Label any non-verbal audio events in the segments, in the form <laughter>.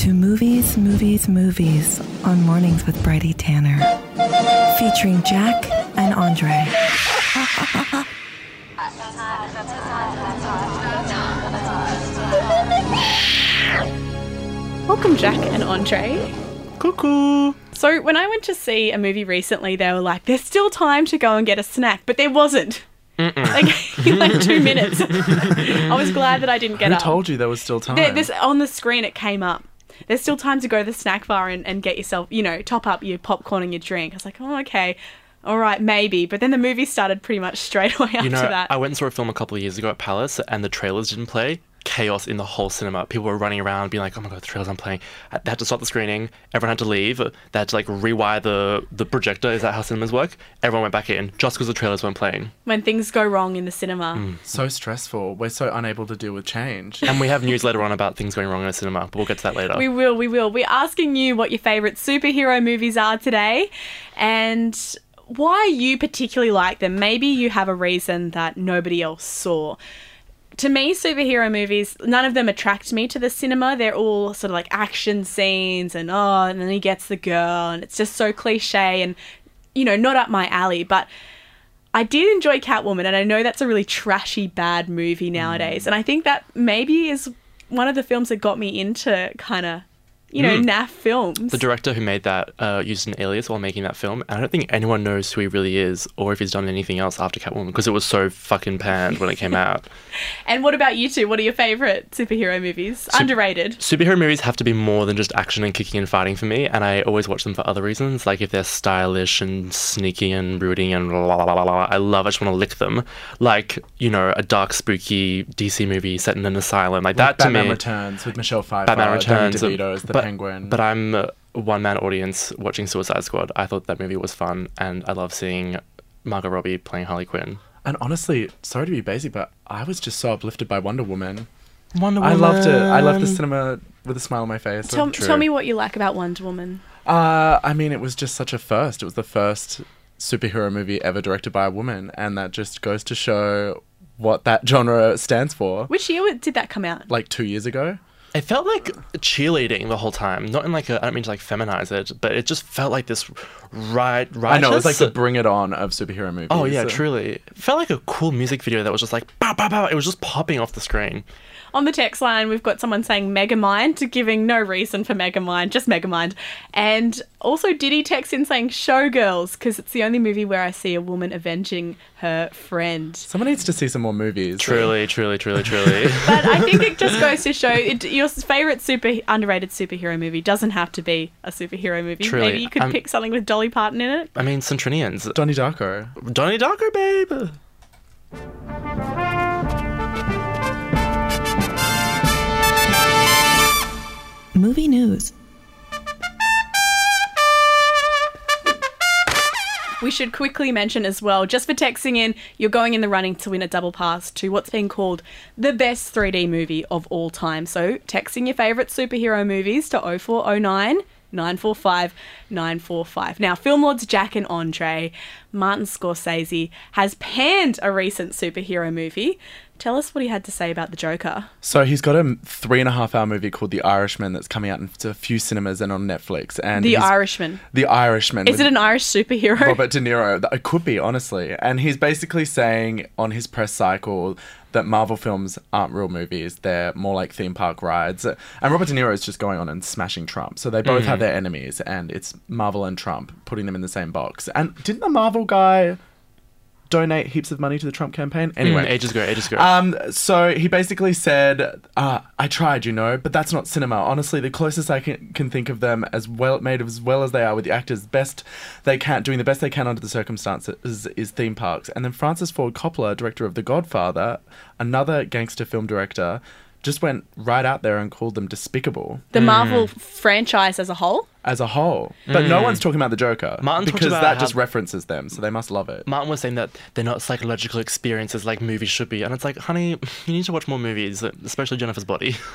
to Movies, Movies, Movies on Mornings with Bridie Tanner, featuring Jack and Andre. Welcome, Jack and Andre. Cuckoo. So, when I went to see a movie recently, they were like, there's still time to go and get a snack, but there wasn't. Like, <laughs> like two minutes. <laughs> I was glad that I didn't get Who up. told you there was still time? There, this on the screen it came up. There's still time to go to the snack bar and, and get yourself, you know, top up your popcorn and your drink. I was like, oh, okay, all right, maybe. But then the movie started pretty much <laughs> straight away after You know, that. I went and saw a film a couple of years ago at Palace, and the trailers didn't play. Chaos in the whole cinema. People were running around, being like, "Oh my god, the trailers aren't playing." They had to stop the screening. Everyone had to leave. They had to like rewire the the projector. Is that how cinemas work? Everyone went back in just because the trailers weren't playing. when things go wrong in the cinema. Mm. so stressful. We're so unable to deal with change. And we have news later on about things going wrong in a cinema, but we'll get to that later. We will, we will. We're asking you what your favourite superhero movies are today and why you particularly like them. Maybe you have a reason that nobody else saw. To me, superhero movies, none of them attract me to the cinema. They're all sort of like action scenes and oh, and then he gets the girl, and it's just so cliche and, you know, not up my alley. But I did enjoy Catwoman, and I know that's a really trashy, bad movie nowadays. Mm. And I think that maybe is one of the films that got me into kind of, you know, NAF films. the director who made that uh, used an alias while making that film, and I don't think anyone knows who he really is or if he's done anything else after Catwoman because it was so fucking panned when it came <laughs> out. and what about you two? What are your favorite superhero movies? Underrated. Superhero movies have to be more than just action and kicking and fighting for me, and I always watch them for other reasons. Like if they're stylish and sneaky and brooding and la la la la la, I love. I just want to lick them. Like you know, a dark, spooky DC movie set in an asylum, like that Batman to me. Batman Returns with Michelle Pfeiffer. Batman Returns. Danny DeVito as the but, Penguin. But I'm a one man audience watching Suicide Squad. I thought that movie was fun, and I love seeing Margot Robbie playing Harley Quinn. and honestly, sorry to be basic, but I was just so uplifted by Wonder Woman. Wonder Woman. I loved it. I left the cinema with a smile on my face. Tell, tell me what you like about Wonder Woman. Uh, I mean, it was just such a first. It was the first superhero movie ever directed by a woman, and that just goes to show what that genre stands for. Which year did that come out? Like two years ago. It felt like cheerleading the whole time. Not in like a, I don't mean to like feminize it, but it just felt like this right, right. I know, it's like the bring it on of superhero movies. Oh yeah, truly. It felt like a cool music video that was just like. It was just popping off the screen. On the text line, we've got someone saying Megamind, to giving no reason for Megamind, just Megamind. And also Diddy texts in saying Showgirls, because it's the only movie where I see a woman avenging her friend. Someone needs to see some more movies. Truly, truly, truly, truly. <laughs> But I think it just goes to <laughs> show it, your favorite super underrated superhero movie doesn't have to be a superhero movie. Truly, Maybe you could um, pick something with Dolly Parton in it. I mean, Centrinians. Donnie Darko. Donnie Darko, babe. Movie news. We should quickly mention as well, just for texting in, you're going in the running to win a double pass to what's being called the best 3D movie of all time. So, texting your favourite superhero movies to 0409 945 945. Now, film lords Jack and Andre, Martin Scorsese, has panned a recent superhero movie. Tell us what he had to say about the Joker. So he's got a three and a half hour movie called The Irishman that's coming out into a few cinemas and on Netflix. And The Irishman. The Irishman. Is it an Irish superhero? Robert De Niro? It could be, honestly. And he's basically saying on his press cycle that Marvel films aren't real movies; they're more like theme park rides. And Robert De Niro is just going on and smashing Trump. So they both have mm. their enemies, and it's Marvel and Trump putting them in the same box. And didn't the Marvel guy donate heaps of money to the Trump campaign? Anyway, Mm, ages ago, ages ago. um, so he basically said, uh, "I tried, you know, but that's not cinema. Honestly, the closest I can, can think of them as well made as well as they are with the actors, best they can, doing the best they can under the circumstances, is theme parks." And then Francis Ford Coppola, director of The Godfather, another gangster film director, just went right out there and called them despicable the mm. Marvel franchise as a whole? as a whole. But no mm. one's talking about the Joker Martin talked because about that just references them, so they must love it. Martin was saying that they're not psychological experiences like movies should be, and it's like, honey, <laughs> you need to watch more movies, especially Jennifer's Body. <laughs>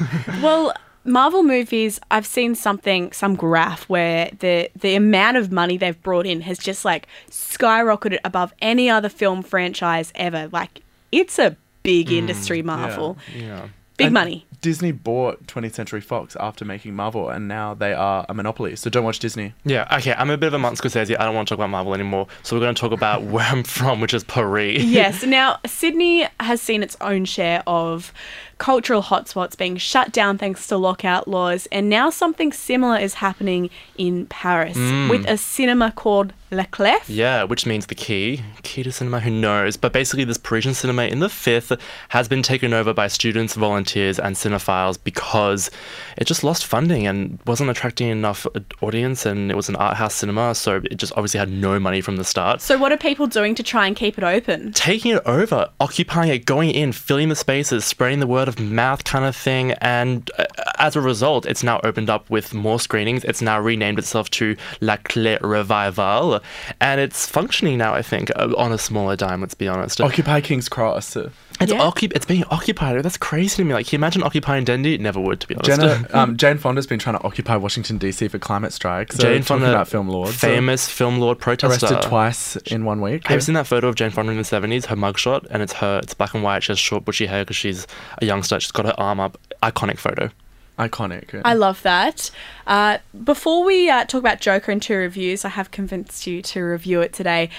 Well, Marvel movies, I've seen something, some graph where the the amount of money they've brought in has just like skyrocketed above any other film franchise ever. Like it's a big mm. industry, Marvel. yeah. Big And money. Disney bought 20th Century Fox after making Marvel, and now they are a monopoly. So don't watch Disney. Yeah, okay, I'm a bit of a Martin Scorsese. I don't want to talk about Marvel anymore. So we're going to talk about <laughs> where I'm from, which is Paris. yes. <laughs> Now, Sydney has seen its own share of cultural hotspots being shut down thanks to lockout laws, and now something similar is happening in Paris mm. with a cinema called Le Clef. Yeah, which means the key. Key to cinema, who knows? But basically, this Parisian cinema in the fifth has been taken over by students, volunteers, and cinephiles because it just lost funding and wasn't attracting enough audience, and it was an art house cinema, so it just obviously had no money from the start. So, what are people doing to try and keep it open? taking it over, occupying it, going in, filling the spaces, spreading the word of mouth kind of thing. And uh, as a result, it's now opened up with more screenings. It's now renamed itself to La Clef Revival. And it's functioning now, I think, uh, on a smaller dime, let's be honest. Occupy King's Cross. It's, Yeah. occup- it's being occupied. That's crazy to me. Like, can you imagine occupying Dendy? Never would, to be honest. Jenna, <laughs> um, Jane Fonda's been trying to occupy Washington DC for climate strikes. So Jane talking Fonda, about film lords, famous film lord protester. arrested twice in one week. Have you seen that photo of Jane Fonda in the 70s, her mugshot? And it's her, it's black and white. She has short, bushy hair because she's a youngster. She's got her arm up. Iconic photo. Iconic. I love that. Uh, before we uh, talk about Joker and two reviews, I have convinced you to review it today.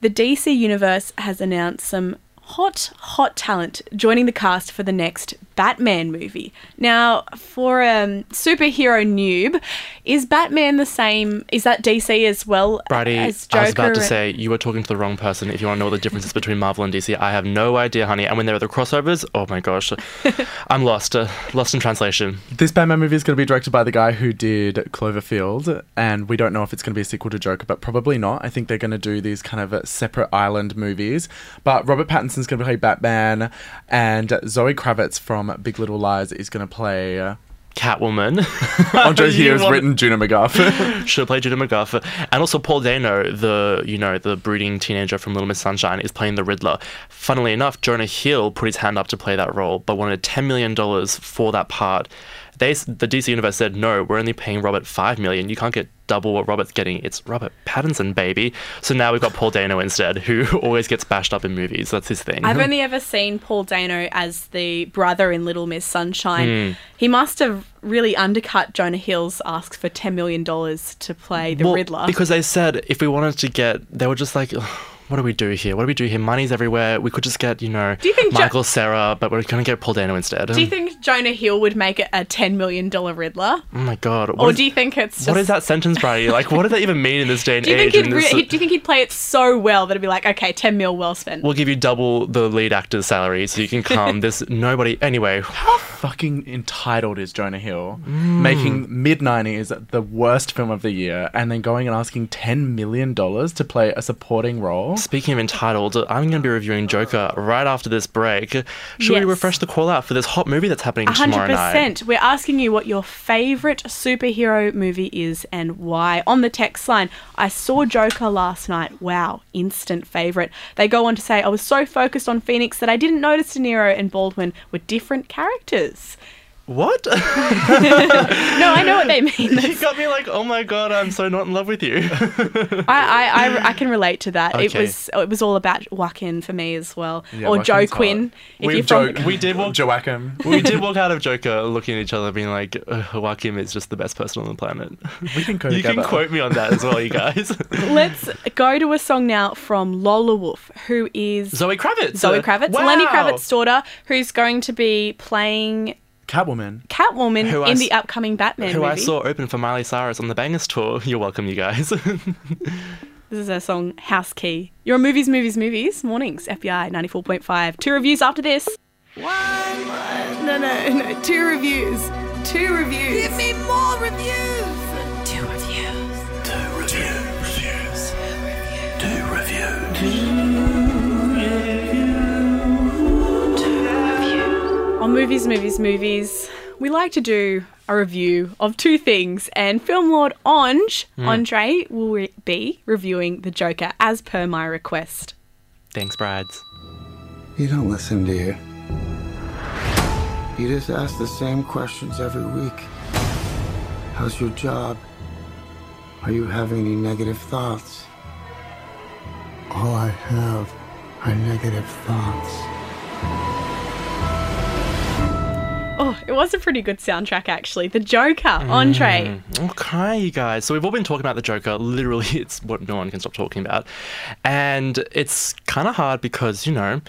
The DC Universe has announced some hot, hot talent joining the cast for the next Batman movie. Now, for a um, superhero noob, is Batman the same? Is that DC as well Bridie, as Joker? I was about to and- say you were talking to the wrong person. If you want to know what the differences between Marvel and DC, I have no idea, honey. And when there are the crossovers, oh my gosh, <laughs> I'm lost, uh, lost in translation. This Batman movie is going to be directed by the guy who did Cloverfield, and we don't know if it's going to be a sequel to Joker, but probably not. I think they're going to do these kind of separate island movies. But Robert Pattinson's going to play Batman, and Zoe Kravitz from Big Little Lies is going to play. Catwoman. <laughs> Andre <laughs> here has want- written Juno MacGuff. <laughs> Should have played Judah McGuff. And also Paul Dano, the you know the brooding teenager from Little Miss Sunshine, is playing the Riddler. Funnily enough, Jonah Hill put his hand up to play that role, but wanted ten million dollars for that part. They, the DC universe said no, we're only paying Robert five million. You can't get double what Robert's getting. It's Robert Pattinson, baby. So now we've got Paul Dano instead, who <laughs> always gets bashed up in movies. That's his thing. I've <laughs> only ever seen Paul Dano as the brother in Little Miss Sunshine. Hmm. He must have really undercut Jonah Hill's ask for $10 million to play the Well, Riddler. Because they said if we wanted to get, they were just like, "Ugh, what do we do here? What do we do here? Money's everywhere. We could just get, you know, Do you think Jo- Michael Cera, but we're going to get Paul Dano instead. do you think Jonah Hill would make it a $10 million Riddler? oh my god. What Or is- do you think it's just. what is that sentence, Bridie? Like, what does that even mean in this day and Do you, age? think he'd in this- do you think he'd play it so well that it'd be like, okay, 10 mil well spent? we'll give you double the lead actor's salary so you can <laughs> come. There's nobody. Anyway, How Fucking entitled is Jonah Hill, making mm. mid 90s the worst film of the year, and then going and asking $10 million to play a supporting role. Speaking of entitled, I'm going to be reviewing Joker right after this break. Should we refresh the call out for this hot movie that's happening tomorrow night? 100%. We're asking you what your favourite superhero movie is and why. On the text line, I saw Joker last night. Wow, instant favourite. They go on to say, I was so focused on Phoenix that I didn't notice De Niro and Baldwin were different characters. What? <laughs> <laughs> No, I know what they mean. you got me like, oh my god, I'm so not in love with you. <laughs> I, I, I, I can relate to that. It was it was all about Joaquin for me as well. Yeah, or Joe Joaquin's hot. Quinn. If We've you're from, We did walk- Joachim. we did walk out of Joker looking at each other, being like, "Ugh, Joaquin is just the best person on the planet. We can go you together. can quote me on that as well, you guys. Let's go to a song now from Lolawolf, who is Zoe Kravitz. Zoe uh, Kravitz, wow. Lenny Kravitz's daughter, who's going to be playing Catwoman. Catwoman Who I in s- the upcoming Batman Who movie. I saw open for Miley Cyrus on the Bangerz tour. <laughs> You're welcome, you guys. <laughs> This is her song House Key. You're Your movies, movies, movies. Mornings, FBI 94.5. Two reviews after this. One, one. No, no, no. Two reviews. Two reviews. Give me more reviews. On Movies, Movies, Movies, we like to do a review of two things, and Film Lord Ange, hmm. Andre, will re- be reviewing The Joker as per my request. Thanks, Brides. You don't listen, do you? You just ask the same questions every week. How's your job? Are you having any negative thoughts? All I have are negative thoughts. Oh, It was a pretty good soundtrack, actually. The Joker, Entree. Mm, okay, you guys. So we've all been talking about the Joker. <laughs> Literally, it's what no one can stop talking about. And it's kind of hard because, you know,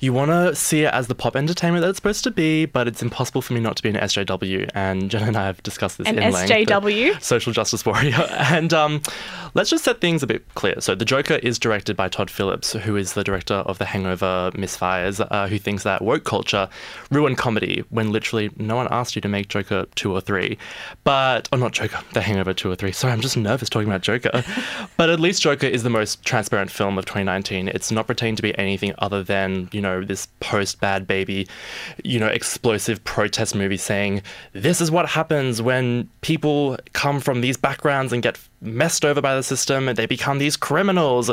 you want to see it as the pop entertainment that it's supposed to be, but it's impossible for me not to be an SJW. And Jen and I have discussed this An in length. An SJW? Social justice warrior. <laughs> And um, let's just set things a bit clear. So, The Joker is directed by Todd Phillips, who is the director of The Hangover Misfires, uh, who thinks that woke culture ruined comedy when literally no one asked you to make Joker 2 or 3. But, or not Joker, The Hangover 2 or 3. Sorry, I'm just nervous talking about Joker. <laughs> but at least Joker is the most transparent film of 2019. It's not pretending to be anything other than, you know, this post Bad Baby, you know, explosive protest movie saying, this is what happens when people come from these backgrounds and get messed over by the system and they become these criminals.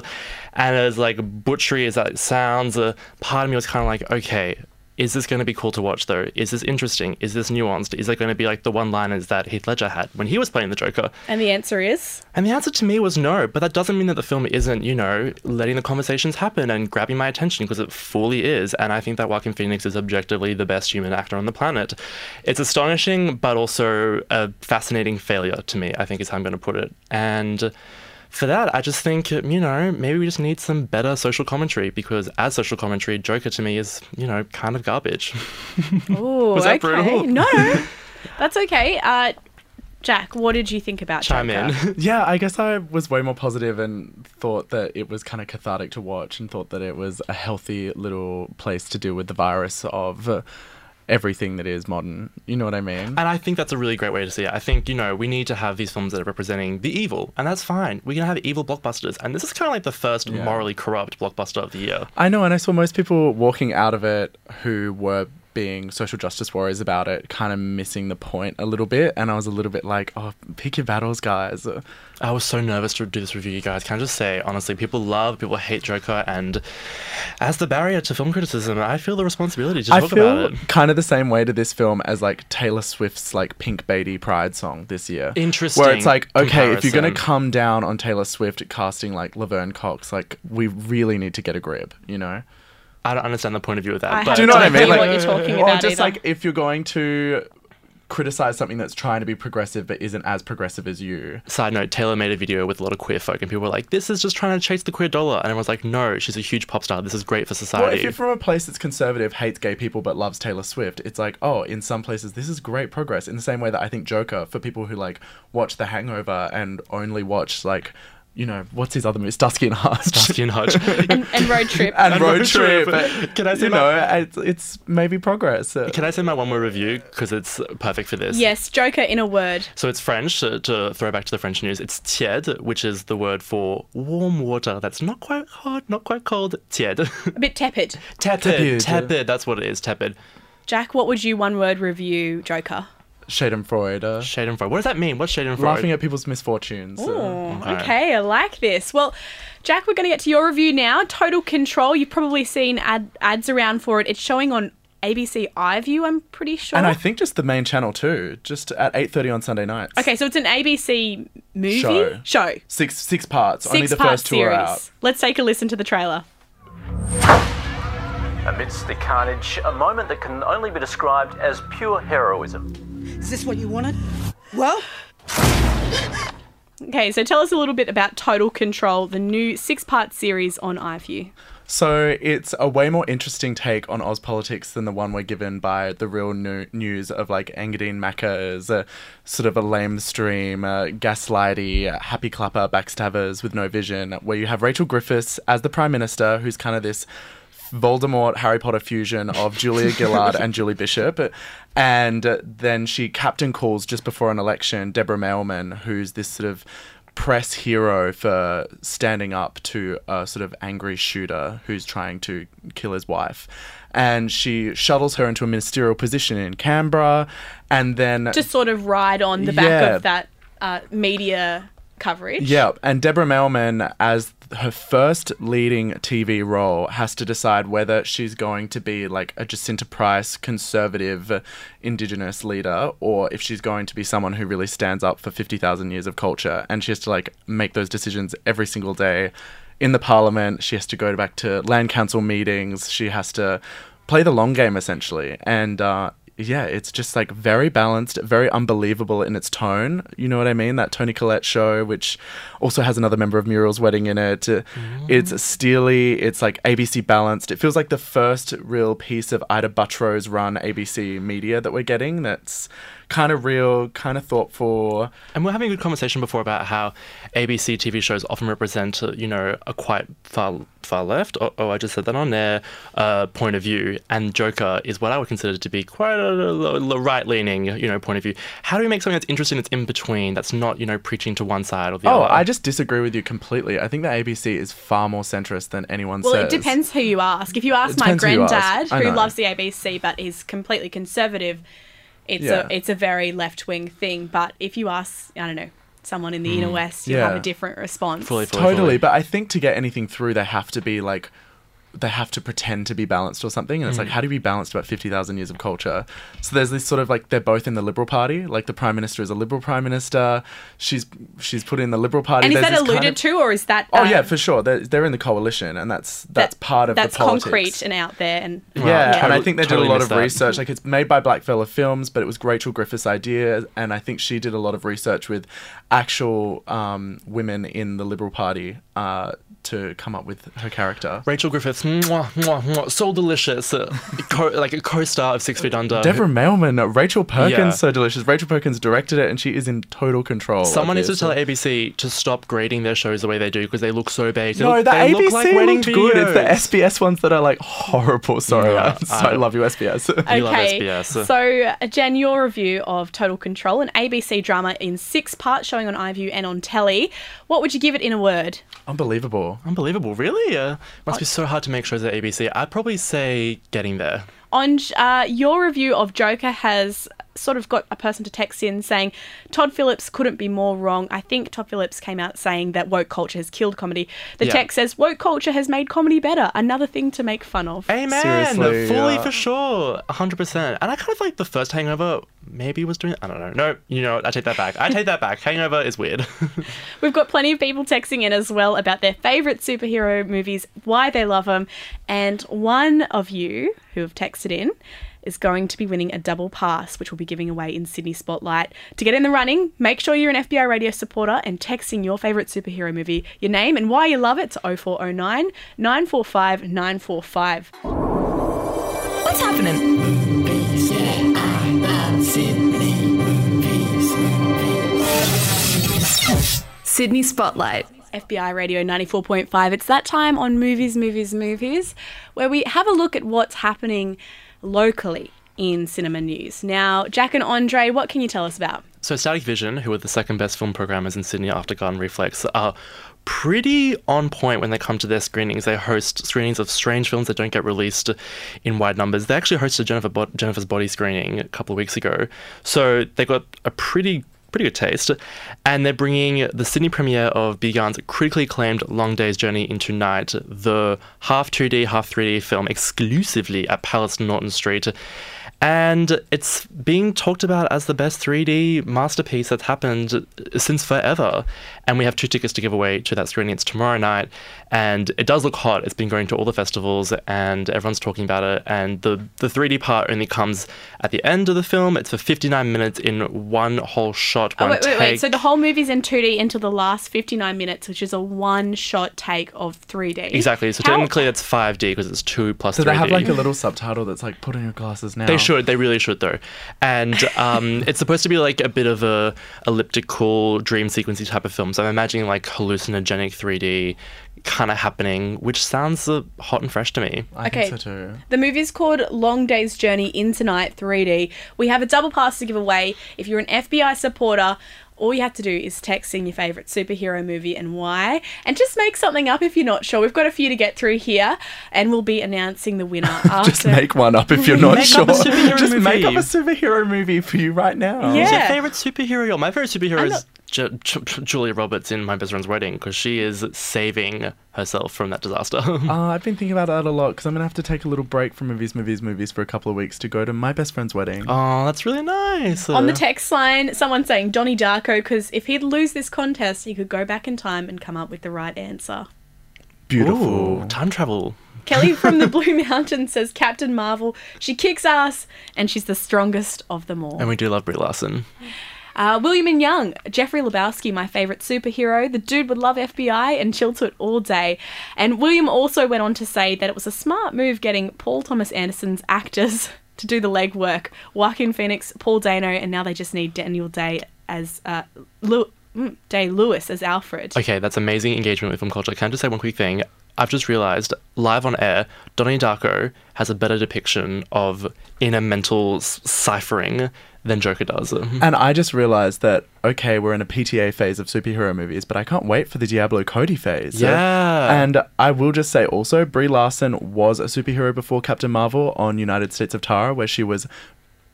And as like butchery as that sounds, uh, part of me was kind of like, okay, is this going to be cool to watch though? Is this interesting? Is this nuanced? Is it going to be like the one liners that Heath Ledger had when he was playing the Joker? And the answer is? And the answer to me was no, but that doesn't mean that the film isn't, you know, letting the conversations happen and grabbing my attention because it fully is. And I think that Joaquin Phoenix is objectively the best human actor on the planet. It's astonishing, but also a fascinating failure to me, I think is how I'm going to put it. And for that, I just think, you know, maybe we just need some better social commentary because as social commentary, Joker to me is, you know, kind of garbage. <laughs> Ooh, <laughs> Was that okay. brutal? No, <laughs> that's okay. Uh, Jack, what did you think about Chime Joker? in. Yeah, I guess I was way more positive and thought that it was kind of cathartic to watch and thought that it was a healthy little place to deal with the virus of uh, everything that is modern. You know what I mean? And I think that's a really great way to see it. I think, you know, we need to have these films that are representing the evil, and that's fine. We're going to have evil blockbusters. And this is kind of like the first Yeah. morally corrupt blockbuster of the year. I know, and I saw most people walking out of it who were being social justice warriors about it, kind of missing the point a little bit. And I was a little bit like, oh, pick your battles, guys. I was so nervous to do this review, you guys. Can I just say, honestly, people love, people hate Joker, and as the barrier to film criticism, I feel the responsibility to I talk feel about it. kind of the same way to this film as like Taylor Swift's like Pink Beatty Pride song this year. Interesting Where it's like, okay, if you're gonna come down on Taylor Swift casting like Laverne Cox, like we really need to get a grip, you know? I don't understand the point of view of that. I but Do you know what I no mean? idea Like, what you're talking or about just either. like if you're going to criticize something that's trying to be progressive but isn't as progressive as you. Side note, Taylor made a video with a lot of queer folk, and people were like, this is just trying to chase the queer dollar. And everyone's like, no, she's a huge pop star. This is great for Well, society. if you're from a place that's conservative, hates gay people, but loves Taylor Swift, it's like, oh, in some places, this is great progress. In the same way that I think Joker, for people who like watch The Hangover and only watch like, you know, what's his other movie, Starsky and Hutch, Starsky and Hutch. <laughs> and, and Road Trip. and, And Road, Road Trip. Trip. Can I say you my- know, it's, it's maybe progress. Uh, Can I say my one word review? Because it's perfect for this. yes, Joker in a word. So it's French, to, to throw back to the French news. It's tiède, which is the word for warm water that's not quite hot, not quite cold. Tiède. A bit tepid. <laughs> tepid. Tepid. Tepid. That's what it is. Tepid. Jack, what would you one word review Joker? Schadenfreude. Shade and Freud. What does that mean? What's Shade and Freud? laughing at people's misfortunes. uh, Oh, okay. okay. I like this. Well, Jack, we're going to get to your review now. Total Control. You've probably seen ad- ads around for it. It's showing on ABC iView, I'm pretty sure. and I think just the main channel too, just at 8.30 on Sunday nights. okay, so it's an ABC movie Show. Show. Six, six parts. Only Six the part first two series. are out. Let's take a listen to the trailer. Amidst the carnage, a moment that can only be described as pure heroism. Is this what you wanted? Well, Okay, so tell us a little bit about Total Control, the new six-part series on iView. So it's a way more interesting take on Oz politics than the one we're given by the real new- news of like Engadine Macca as a sort of a lame stream, uh, gaslighty, uh, happy clapper, backstabbers with no vision, where you have Rachel Griffiths as the Prime Minister, who's kind of this Voldemort Harry Potter fusion of Julia Gillard and Julie Bishop. And then she captain calls just before an election Deborah Mailman, who's this sort of press hero for standing up to a sort of angry shooter who's trying to kill his wife. And she shuttles her into a ministerial position in Canberra and then Just sort of ride on the back Yeah. of that uh, media coverage. Yeah, and Deborah Mailman, as her first leading TV role, has to decide whether she's going to be like a Jacinta Price conservative Indigenous leader, or if she's going to be someone who really stands up for fifty thousand years of culture. And she has to like make those decisions every single day in the Parliament. She has to go back to land council meetings. She has to play the long game essentially, and. Uh, yeah, it's just like very balanced, very unbelievable in its tone. You know what I mean? That Toni Collette show, which also has another member of Muriel's Wedding in it. Uh, It's steely, it's like ABC balanced. It feels like the first real piece of Ita Buttrose run ABC media that we're getting that's kind of real, kind of thoughtful. And we're having a good conversation before about how ABC TV shows often represent, you know, a quite far far left. Oh, oh I just said that on there. Uh, point of view, and Joker is what I would consider to be quite a, right leaning, you know, point of view. How do we make something that's interesting, that's in between, that's not, you know, preaching to one side or the Oh, other? Oh, I just disagree with you completely. I think that ABC is far more centrist than anyone Well, says. it depends who you ask. If you ask my depends who granddad, who loves the ABC but is completely conservative, it's Yeah. a it's a very left wing thing. But if you ask, I don't know, someone in the inner mm. west, you will have a different response. Fully, fully, Totally, fully. but I think to get anything through, they have to be like, they have to pretend to be balanced or something. And it's Mm. like, how do you be balanced about 50,000 years of culture? So there's this sort of like, they're both in the Liberal Party. Like the Prime Minister is a Liberal Prime Minister. She's she's put in the Liberal Party. And is There's that alluded kind of- to, or is that? Oh, uh, yeah, for sure. They're, they're in the coalition, and that's that's that- part of that's the politics. concrete and out there. And Yeah, Wow, and I think they totally did a lot of that. research. Like it's made by Blackfella Films, but it was Rachel Griffiths' idea, and I think she did a lot of research with actual um, women in the Liberal Party uh, to come up with her character. Rachel Griffiths, mwah, mwah, mwah, so delicious. Uh, <laughs> co- like a co-star of Six Feet Under. Deborah Mailman, Rachel Perkins, Yeah. so delicious. Rachel Perkins directed it, and she is in total control. Someone needs to this. tell ABC to stop grading their shows the way they do because they look so bad. They No, look, the they ABC look like wedding looked good. It's the. SBS ones that are like horrible. Sorry, Yeah, I'm so, I- I love you, SBS. We <laughs> love Okay, SBS. so Jen, your review of Total Control, an ABC drama in six parts showing on iView and on telly. What would you give it in a word? Unbelievable. Unbelievable, really? Uh, must be so hard to make shows at ABC. I'd probably say getting there. On uh, your review of Joker has sort of got a person to text in saying Todd Phillips couldn't be more wrong. I think Todd Phillips came out saying that woke culture has killed comedy. The Yeah. text says woke culture has made comedy better. Another thing to make fun of. Amen. Seriously, Fully yeah. for sure. 100%. And I kind of like the first Hangover maybe was doing I don't know. No, you know what? I take that back. I take that back. <laughs> Hangover is weird. <laughs> We've got plenty of people texting in as well about their favourite superhero movies, why they love them, and one of you who have texted in is going to be winning a double pass, which we'll be giving away in Sydney Spotlight. To get in the running, make sure you're an FBI radio supporter and texting your favourite superhero movie, your name, and why you love it to 0409 945 945. What's happening? Sydney Spotlight. FBI Radio 94.5. It's that time on Movies, Movies, Movies, where we have a look at what's happening locally in cinema news. Now, Jack and Andre, what can you tell us about? So Static Vision, who are the second best film programmers in Sydney after Garden Reflex, are pretty on point when they come to their screenings. They host screenings of strange films that don't get released in wide numbers. They actually hosted Jennifer Bo- Jennifer's Body screening a couple of weeks ago, so they got a pretty pretty good taste. And they're bringing the Sydney premiere of Bi Gan's critically acclaimed Long Day's Journey into Night, the half 2D, half 3D film exclusively at Palace Norton Street. And it's being talked about as the best 3D masterpiece that's happened since forever. And we have two tickets to give away to that screening. It's tomorrow night. And it does look hot. It's been going to all the festivals and everyone's talking about it. And the, the 3D part only comes at the end of the film. It's for 59 minutes in one whole shot, Oh, one wait, wait, take. wait. So the whole movie's in 2D until the last 59 minutes, which is a one shot take of 3D. Exactly. So How- technically, that's 5D because it's 2 plus Do 3D. they have like a little subtitle that's like, put on your glasses now? They should. They really should, though. And um, <laughs> it's supposed to be like a bit of a elliptical dream sequency type of film. So I'm imagining like hallucinogenic 3D kind of happening, which sounds uh, hot and fresh to me. I Okay. think so too. The movie's called Long Day's Journey into Night 3D. We have a double pass to give away. If you're an FBI supporter, all you have to do is text in your favourite superhero movie and why, and just make something up if you're not sure. We've got a few to get through here, and we'll be announcing the winner <laughs> after. Just make one up if you're not Make sure. up a superhero Just make up movie. a superhero movie for you right now. Yeah. Who's your favorite superhero? My favorite superhero I'm is not- Ju- Ju- Ju- Julia Roberts in My Best Friend's Wedding because she is saving herself from that disaster. <laughs> Uh, I've been thinking about that a lot because I'm gonna have to take a little break from movies, movies, movies for a couple of weeks to go to my best friend's wedding. oh, that's really nice. On the text line, someone saying Donnie Darko because if he'd lose this contest, he could go back in time and come up with the right answer. Beautiful. Ooh, time travel. Kelly from the <laughs> Blue Mountain says Captain Marvel. She kicks ass and she's the strongest of them all. And we do love Brie Larson. Uh, William and Young, Jeffrey Lebowski, my favourite superhero. The dude would love FBI and chill to it all day. And William also went on to say that it was a smart move getting Paul Thomas Anderson's actors <laughs> to do the legwork. Joaquin Phoenix, Paul Dano, and now they just need Daniel Day as uh, Lew- mm, Day Lewis as Alfred. Okay, that's amazing engagement with film culture. Can I just say one quick thing? I've just realized live on air, Donnie Darko has a better depiction of inner mental ciphering than Joker does. <laughs> And I just realized that okay, we're in a PTA phase of superhero movies, but I can't wait for the Diablo Cody phase. Yeah. And I will just say also, Brie Larson was a superhero before Captain Marvel on United States of Tara, where she was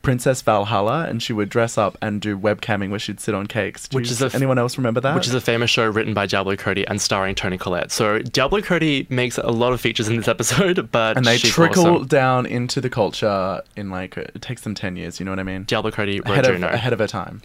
Princess Valhalla, and she would dress up and do webcamming where she'd sit on cakes. Do Which is f- anyone else remember that? Which is a famous show written by Diablo Cody and starring Toni Collette. So Diablo Cody makes a lot of features in this episode, <laughs> but and they trickle awesome. down into the culture in like it takes them ten years. You know what I mean? Diablo Cody Ahead of, ahead of her time.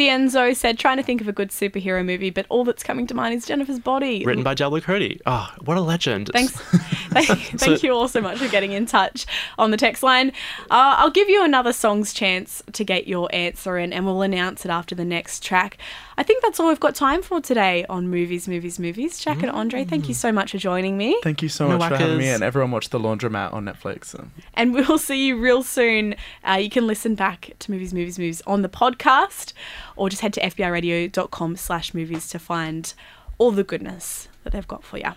Cienzo said, trying to think of a good superhero movie, but all that's coming to mind is Jennifer's Body. Written by Diablo Cody. Oh, what a legend. Thanks. <laughs> thank, thank you all so much for getting in touch on the text line. Uh, I'll give you another song's chance to get your answer in, and we'll announce it after the next track. I think that's all we've got time for today on Movies, Movies, Movies. Jack and Andre, thank you so much for joining me. Thank you so No much for having me, and everyone watch The Laundromat on Netflix. And we'll <laughs> see you real soon. Uh, you can listen back to Movies, Movies, Movies on the podcast, or just head to fbiradio.com slash movies to find all the goodness that they've got for you.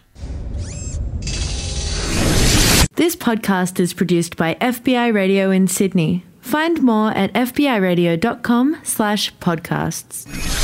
This podcast is produced by FBI Radio in Sydney. Find more at fbiradio.com slash podcasts.